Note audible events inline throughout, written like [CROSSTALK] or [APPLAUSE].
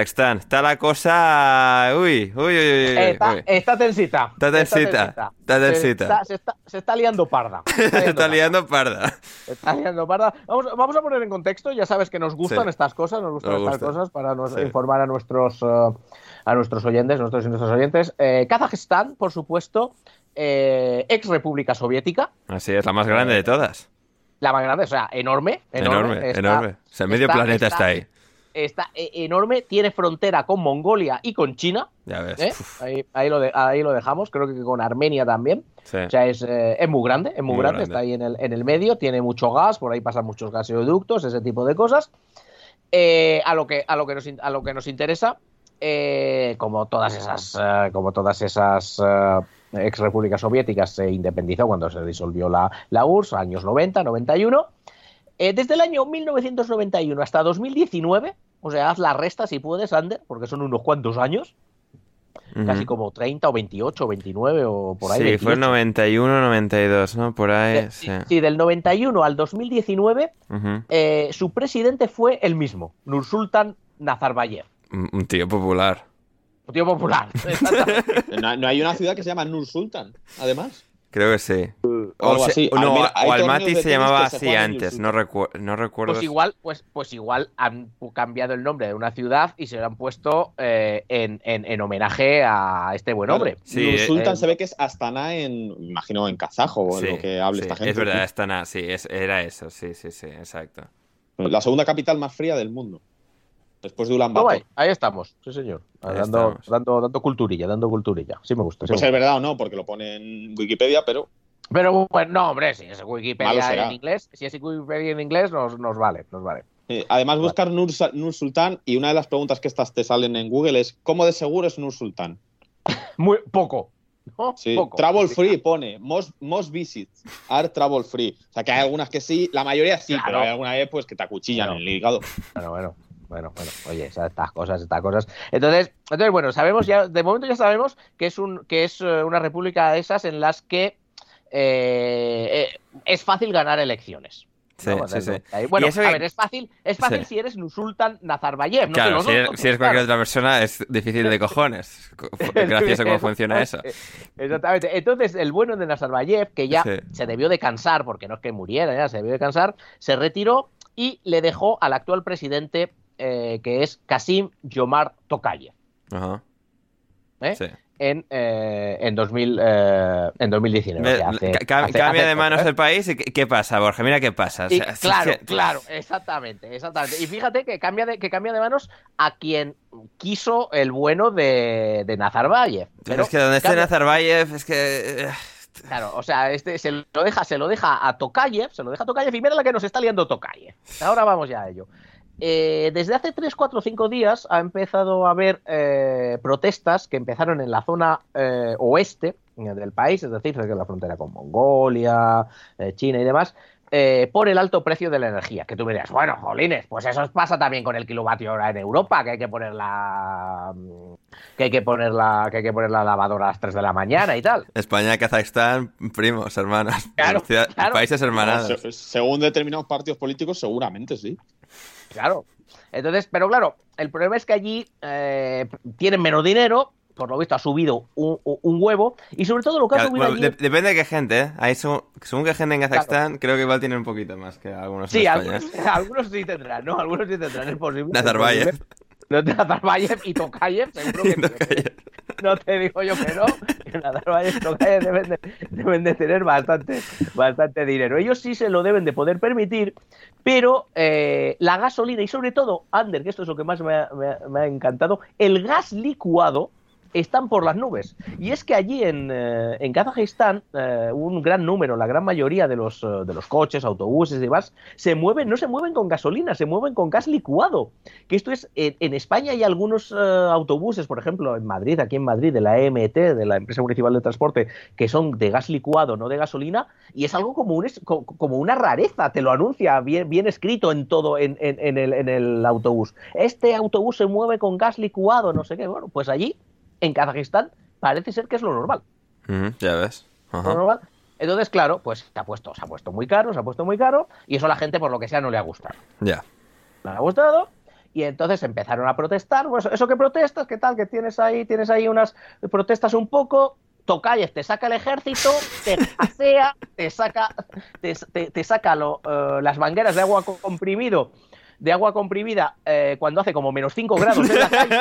Kazajstán. Está la cosa. Uy, uy, uy, uy. Está, uy. está tensita. Está tensita, está tensita. Se está, se está- se está liando parda. Se [LAUGHS] está liando parda. liando parda. Se está liando parda. Vamos, vamos a poner en contexto. Ya sabes que nos gustan Sí. estas cosas, nos gustan Nos estas gusta. cosas para nos- Sí. informar a nuestros, eh, a nuestros oyentes, nuestros y nuestras oyentes. Eh, Kazajistán, por supuesto, eh, ex República Soviética, Así es, la más grande de todas. la más grande, o sea, enorme. Enorme, Enorme, está- enorme. O sea, medio planeta está ahí. Está eh, enorme, tiene frontera con Mongolia y con China. Ya ves. ¿eh? Ahí, ahí lo de- ahí lo dejamos, creo que con Armenia también. sí. O sea, es, eh, es muy grande, es muy, Muy grande, grande. está ahí en el, en el medio, tiene mucho gas, por ahí pasan muchos gasoductos, ese tipo de cosas. Eh, a, lo que, a, lo que nos, a lo que nos interesa, como todas esas, como todas esas ex repúblicas soviéticas se independizó cuando se disolvió la, la URSS, años 90, 91. Eh, desde el año 1991 hasta 2019, o sea, haz la resta si puedes, Ander, porque son unos cuantos años, casi como 30 o 28 o 29 o por ahí. Sí, fue 28. 91, 92, ¿no? Por ahí. De- Sí. sí, del 91 al 2019, Ujú. eh, su presidente fue el mismo, Nursultan Nazarbayev. Un tío popular. Un tío popular. [LAUGHS] exactamente. No, no hay una ciudad que se llama Nur Sultan, además. Creo que sí. O algo se- así. no, mira, hay o torneos Almaty se llamaba se así antes, no, recu- no recuerdo. Pues igual, pues, pues igual han cambiado el nombre de una ciudad y se lo han puesto eh, en, en- en homenaje a este buen hombre. Sí, Nur eh, Sultan eh, se ve que es Astana en, imagino, en kazajo o en Sí, lo que hable sí, esta gente. Es verdad, esta na- sí, es- era eso, sí, sí, sí, exacto. La segunda capital más fría del mundo. Después de Ulan Bator. ahí, ahí estamos, sí señor. Ahí Dando, estamos. dando, dando culturilla, dando culturilla. Sí me gusta. sí Pues me es verdad o no, porque lo pone en Wikipedia, pero Pero bueno, no, hombre, si es Wikipedia en inglés, si es Wikipedia en inglés, nos, nos vale, nos vale. además buscar Nur, Nur Sultan y una de las preguntas que estas te salen en Google es ¿cómo de seguro es Nur Sultan? [LAUGHS] Muy poco. ¿no? Sí, Poco. travel free pone, most, most visits are travel free. O sea que hay algunas que sí, la mayoría sí, Claro. pero hay alguna vez pues que te acuchillan Claro. en el hígado. Bueno, bueno, bueno, bueno. Oye, estas cosas, estas cosas. Entonces, entonces, bueno, sabemos ya, de momento ya sabemos que es un, que es eh, una república de esas en las que eh, eh, es fácil ganar elecciones. Sí, ¿no? sí, sí. Bueno, eso a ver, es fácil, es fácil si eres Nursultan Nazarbayev, no claro, si eres, si eres cualquier otra persona es difícil de cojones. Co- [LAUGHS] Gracioso cómo funciona [LAUGHS] eso. Exactamente. Entonces, el bueno de Nazarbayev, que ya se debió de cansar, porque no es que muriera, ya se debió de cansar, se retiró y le dejó al actual presidente, eh, que es Kasim Yomar Tokayev. Ajá. ¿eh? Sí. en, eh, en, 2000, eh, en 2019. Ve- o sea, hace- ca- hace- cambia hace de manos el país y ¿qué, qué pasa, Borja? Mira qué pasa. O sea, claro, que- claro, exactamente, exactamente. Y fíjate que cambia de, que cambia de manos a quien quiso el bueno de, de Nazarbayev. Pero es que donde esté cambia- Nazarbayev, es que... Claro, o sea, este se lo deja, se lo deja a Tokayev, se lo deja a Tokayev y mira la que nos está liando Tokayev. Ahora vamos ya a ello. Eh, desde hace 3, 4, 5 días ha empezado a haber eh, protestas que empezaron en la zona eh, oeste del país, es decir, cerca de la frontera con Mongolia, eh, China y demás, eh, por el alto precio de la energía. Que tú me dirás, bueno, jolines, pues eso pasa también con el kilovatio hora en Europa, que hay que poner la que hay que poner la que hay que poner la lavadora a las 3 de la mañana y tal. España, Kazajstán, primos, hermanos. Claro, Ciudad- claro. Países hermanados. Se- según determinados partidos políticos, seguramente sí. Claro. Entonces, pero claro, el problema es que allí eh, tienen menos dinero, por lo visto ha subido un, un- huevo, y sobre todo lo que ha Claro, subido bueno, allí... de- depende de qué gente, ¿eh? Ahí según, según qué gente en Kazajstán, creo que igual tienen un poquito más que algunos Sí, España. algunos, [LAUGHS] algunos sí tendrán, ¿no? Algunos sí tendrán, es posible. Nazarbayev. No, [LAUGHS] Nazarbayev y Tokayev, seguro que [LAUGHS] Tokayev. [LAUGHS] no te digo yo que no. que y Tokayev deben de, deben de tener bastante, bastante dinero. Ellos sí se lo deben de poder permitir, pero eh, la gasolina y sobre todo, Ander, que esto es lo que más me ha encantado, el gas licuado están por las nubes. Y es que allí en, eh, en Kazajistán, eh, un gran número, la gran mayoría de los, eh, de los coches, autobuses y demás, se mueven, no se mueven con gasolina, se mueven con gas licuado. Que esto es, en, en España hay algunos eh, autobuses, por ejemplo, en Madrid, aquí en Madrid, de la EMT, de la Empresa Municipal de Transporte, que son de gas licuado, no de gasolina, y es algo como, un, es- co- como una rareza, te lo anuncia bien, bien escrito en todo, en- en el, en el autobús. Este autobús se mueve con gas licuado, no sé qué. Bueno, pues allí, en Kazajistán, parece ser que es lo normal. Ya ves. Lo normal. Entonces, claro, pues se ha puesto, se ha puesto muy caro, se ha puesto muy caro, y eso a la gente, por lo que sea, no le ha gustado. Ya. No le ha gustado, y entonces empezaron a protestar. Pues eso que protestas, ¿qué tal? Que tienes ahí, tienes ahí unas protestas un poco. Tocayev te saca el ejército, te pasea, te saca, te, te- te saca lo, eh, las mangueras de agua co- comprimido, de agua comprimida eh, cuando hace como menos 5 grados en la calle.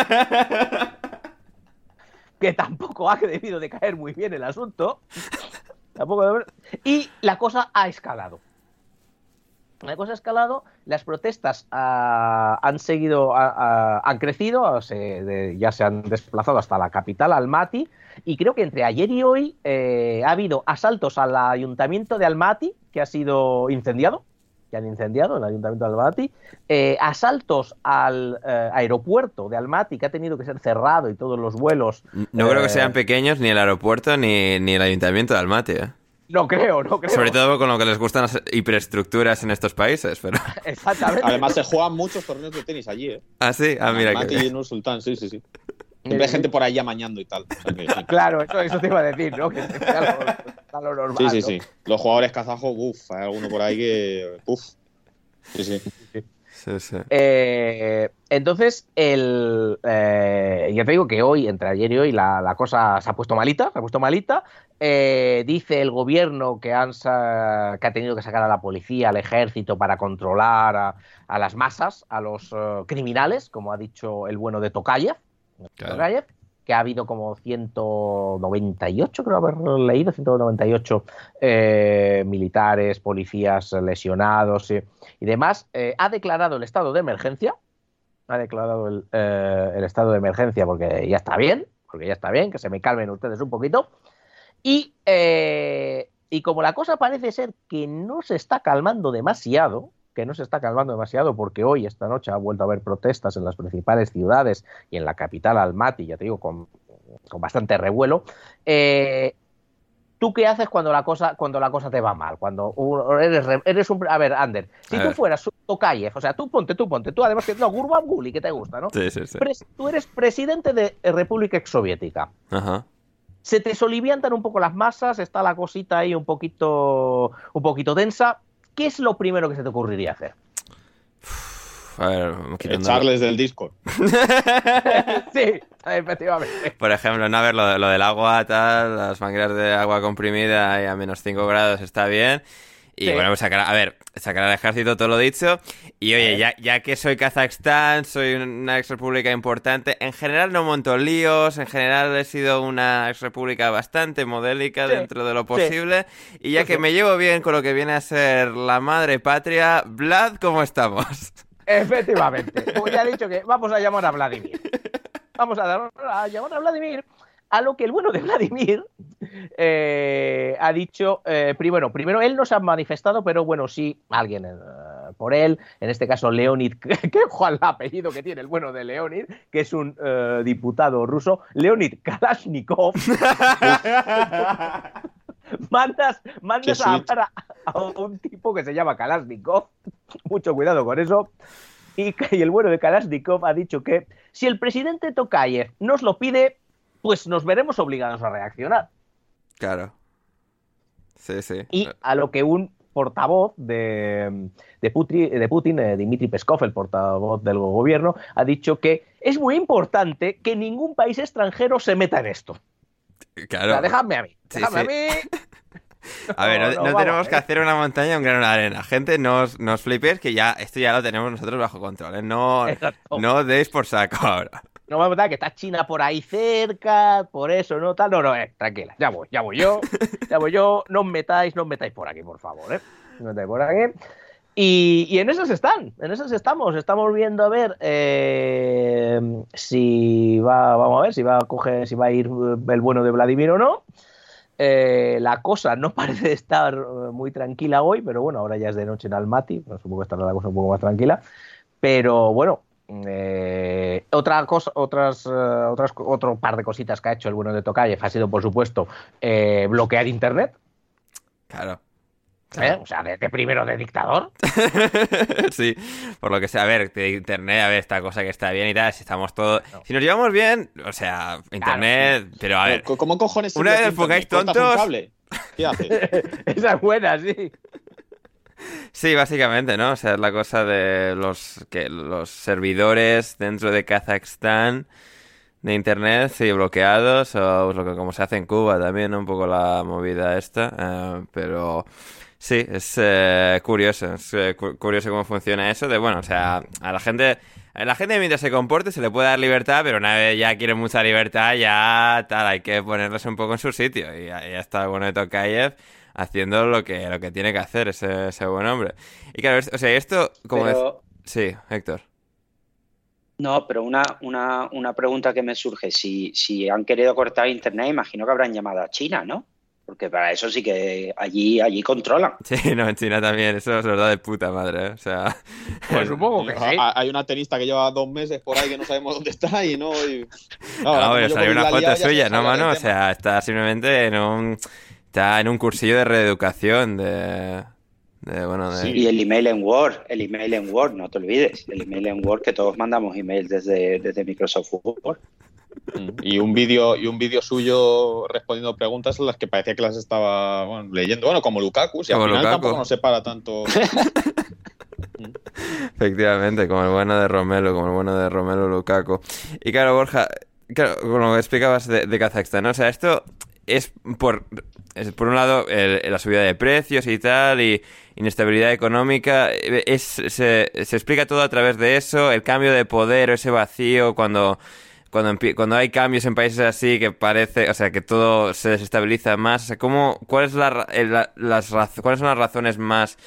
[LAUGHS] que tampoco ha debido de caer muy bien el asunto. Tampoco Y la cosa ha escalado. La cosa ha escalado, las protestas ah, han seguido, ah, ah, han crecido, ya se han desplazado hasta la capital, Almaty, y creo que entre ayer y hoy eh, ha habido asaltos al ayuntamiento de Almaty, que ha sido incendiado, que han incendiado el ayuntamiento de Almaty, eh, asaltos al eh, aeropuerto de Almaty, que ha tenido que ser cerrado y todos los vuelos. No creo que eh, sean pequeños ni el aeropuerto ni, ni el ayuntamiento de Almaty, ¿eh? No creo, no creo. Sobre todo con lo que les gustan las hiperestructuras en estos países, pero... [LAUGHS] Exactamente. Además, se juegan muchos torneos de tenis allí, ¿eh? Ah, sí, ah, mira Mati que... y Nur Sultán, sí, sí, sí. Siempre hay gente por ahí amañando y tal. O sea que, sí. [LAUGHS] Claro, eso, eso te iba a decir, ¿no? Que sea lo, normal. Sí, sí, ¿no? sí. Los jugadores kazajos, uff, hay alguno por ahí que. Uff. Sí, sí. Sí, sí. Eh, entonces, el, eh, ya te digo que hoy, entre ayer y hoy, la, la cosa se ha puesto malita, se ha puesto malita. Eh, dice el gobierno que, han, que ha tenido que sacar a la policía, al ejército, para controlar a, a las masas, a los eh, criminales, como ha dicho el bueno de Tokayev, Claro. Que ha habido como 198, creo haber leído, 198 eh, militares, policías lesionados y demás. Eh, ha declarado el estado de emergencia, ha declarado el, eh, el estado de emergencia porque ya está bien, porque ya está bien, que se me calmen ustedes un poquito. Y, y como la cosa parece ser que no se está calmando demasiado, que no se está calmando demasiado porque hoy, esta noche, ha vuelto a haber protestas en las principales ciudades y en la capital Almaty, ya te digo, con, con bastante revuelo. eh, ¿Tú qué haces cuando la cosa, cuando la cosa te va mal? Cuando eres, re- eres un... A ver, Ander, si A tú ver. fueras un Tokayev, o sea, tú ponte, tú ponte, tú además que... No, Gurbanguly, que te gusta, ¿no? Sí, sí, sí. Pres- tú eres presidente de República Exsoviética Ajá. se te soliviantan un poco las masas, está la cosita ahí un poquito, un poquito densa. ¿Qué es lo primero que se te ocurriría hacer? A ver. Echarles del Discord. [LAUGHS] sí, efectivamente. Por ejemplo, no, a ver, lo, lo del agua, tal, las mangueras de agua comprimida ahí a menos 5 grados está bien. Y Sí. bueno, pues sacar, a ver, sacar al ejército todo lo dicho. Y oye, Eh. ya, ya que soy Kazajstán, soy una ex república importante, en general no monto líos, en general he sido una ex república bastante modélica Sí, dentro de lo sí. posible. Y ya Sí, que sí. me llevo bien con lo que viene a ser la madre patria, Vlad, ¿cómo estamos? Efectivamente. Como ya he dicho que vamos a llamar a Vladimir. Vamos a, dar- a llamar a Vladimir. A lo que el bueno de Vladimir eh, ha dicho, eh, primero, primero él no se ha manifestado, pero bueno, sí, alguien eh, por él, en este caso Leonid, [LAUGHS] que ojo el apellido que tiene el bueno de Leonid, que es un diputado ruso, Leonid Kalashnikov, [LAUGHS] mandas, mandas a a, a un tipo que se llama Kalashnikov, mucho cuidado con eso, y, y el bueno de Kalashnikov ha dicho que si el presidente Tokayev nos lo pide, pues nos veremos obligados a reaccionar. Claro. Sí, sí. Y a lo que un portavoz de, de, Putri- de Putin, eh, Dmitry Peskov, el portavoz del gobierno, ha dicho que es muy importante que ningún país extranjero se meta en esto. O Claro. sea, dejadme a mí. Sí, Dejadme sí. a mí. [LAUGHS] A ver, no, No, no, no vamos, tenemos que eh. hacer una montaña un grano de arena. Gente, no os, no os flipéis que ya esto ya lo tenemos nosotros bajo control. ¿eh? No, Exacto. no deis por saco ahora. No a dar que está China por ahí cerca, por eso, ¿no? Tal, no, no, eh, tranquila, ya voy, ya voy yo, ya voy yo, no os metáis, no os metáis por aquí, por favor, ¿eh? No os metáis por aquí. Y, y en esas están, en esas estamos, estamos viendo a ver eh, si va, vamos a ver, si va a coger, si va a ir eh, el bueno de Vladimir o no. La cosa no [LAUGHS] parece estar muy tranquila hoy, pero bueno, ahora ya es de noche en Almaty, supongo que estará la cosa un poco más tranquila. Pero bueno, eh, otra cosa, otras, eh, otras, otro par de cositas que ha hecho el bueno de Tokayev ha sido, por supuesto, eh, bloquear internet. Claro. ¿eh? O sea, de, de primero de dictador. [LAUGHS] sí, por lo que sea, a ver, de internet, a ver, esta cosa que está bien y tal, si estamos todos... Si nos llevamos bien, o sea, internet, pero a ver, ¿Cómo cojones Una vez os pongáis tontos-? ¿Qué haces? [LAUGHS] Esa es buena, sí. Sí, básicamente, ¿no? O sea, es la cosa de los, que los servidores dentro de Kazajstán de internet, sí, bloqueados, o lo que como se hace en Cuba también, ¿no? Un poco la movida esta, eh, pero... Sí, es eh, curioso, es eh, cu- curioso cómo funciona eso. De bueno, o sea, a la gente, a la gente mientras se comporte se le puede dar libertad, pero una vez ya quiere mucha libertad, ya tal, hay que ponerlos un poco en su sitio. Y ya, ya está bueno de Tokayev haciendo lo que, lo que tiene que hacer ese, ese buen hombre. Y claro, es- o sea, esto, como es- Pero, Sí, Héctor. no, pero una, una, una pregunta que me surge, si, si han querido cortar internet, imagino que habrán llamado a China, ¿no? Porque para eso sí que allí, allí controlan. [LAUGHS] Sí, no, en China también, eso es verdad de puta madre, ¿eh? O sea... Pues [LAUGHS] supongo que sí. Hay una tenista que lleva dos meses por ahí que no sabemos dónde está y no. Y... No, como pero salió una foto suya, ¿no, mano? O sea, está simplemente en un... Está en un cursillo de reeducación de... de bueno, de... Sí. Y el email en Word, el email en Word, no te olvides, el email en Word que todos mandamos email desde, desde Microsoft Word. Y un vídeo y un vídeo suyo respondiendo preguntas en las que parecía que las estaba bueno, leyendo. Bueno, como Lukaku, si Como al final Lukaku. tampoco nos separa tanto. [LAUGHS] Efectivamente, como el bueno de Romelu, como el bueno de Romelu Lukaku. Y claro, Borja, claro, como explicabas de, de Kazajstán, ¿no? O sea, esto es por, por un lado el- la subida de precios y tal, y inestabilidad económica, eh, es, se, se explica todo a través de eso, el cambio de poder ese vacío cuando... Cuando, cuando hay cambios en países así que parece, o sea, que todo se desestabiliza más, o sea, ¿cómo, cuál es la, el- la- las ¿cuáles son las razones más,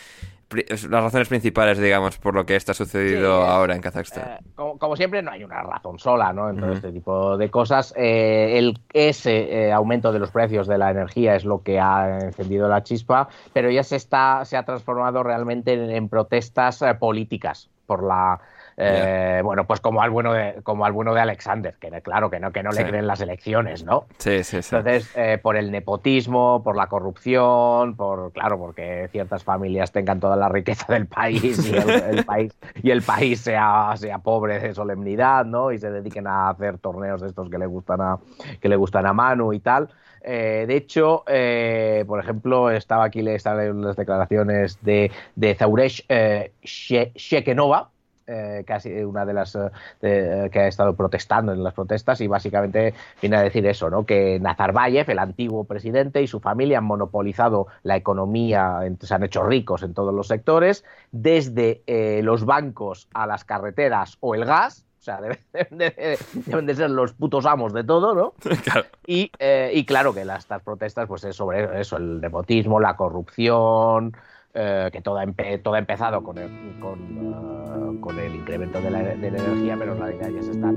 las razones principales, digamos, por lo que esto ha sucedido Sí, ahora en Kazajstán? Eh, como, como siempre, no hay una razón sola ¿no? en todo este tipo de cosas. Eh, el, ese eh, aumento de los precios de la energía es lo que ha encendido la chispa, pero ya se, está, se ha transformado realmente en, en protestas políticas por la. Eh, Bueno, pues como al bueno de como al bueno de Alexander, que claro que no que no Sí. le creen las elecciones, ¿no? Sí, sí, sí. Entonces, eh, por el nepotismo, por la corrupción, por claro, porque ciertas familias tengan toda la riqueza del país y el, el [LAUGHS] país y el país sea, sea pobre de solemnidad, ¿no? Y se dediquen a hacer torneos de estos que le gustan a que le gustan a Manu y tal. Eh, de hecho, eh, por ejemplo, estaba aquí le están las declaraciones de, de Zauresh eh, She- Shekenova, eh, casi una de las que ha estado protestando en las protestas y básicamente viene a decir eso, ¿no? Que Nazarbayev, el antiguo presidente y su familia han monopolizado la economía, se han hecho ricos en todos los sectores, desde los bancos a las carreteras o el gas, o sea, [LAUGHS] deben de, ser los putos amos de todo, ¿no? [LAUGHS] Claro. Y, y, claro que las, estas protestas, pues es sobre eso, el nepotismo, la corrupción, eh, que todo ha, todo ha empezado con el, con, con el incremento de la, de la, energía, pero en realidad ya se está.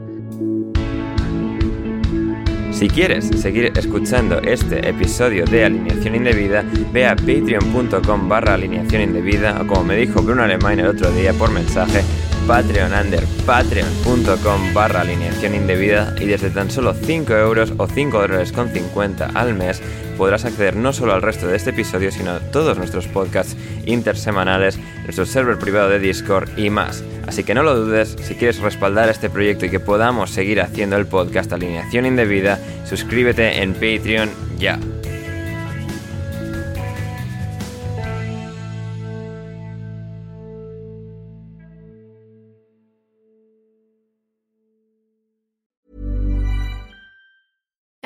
Si quieres seguir escuchando este episodio de Alineación Indebida, ve a patreon.com barra alineación indebida o como me dijo Bruno Alemán el otro día por mensaje, Patreon under patreon.com barra alineación indebida y desde tan solo 5 euros o 5 dólares con 50 al mes podrás acceder no solo al resto de este episodio, sino a todos nuestros podcasts intersemanales, nuestro server privado de Discord y más. Así que no lo dudes, si quieres respaldar este proyecto y que podamos seguir haciendo el podcast Alineación Indebida, suscríbete en Patreon ya.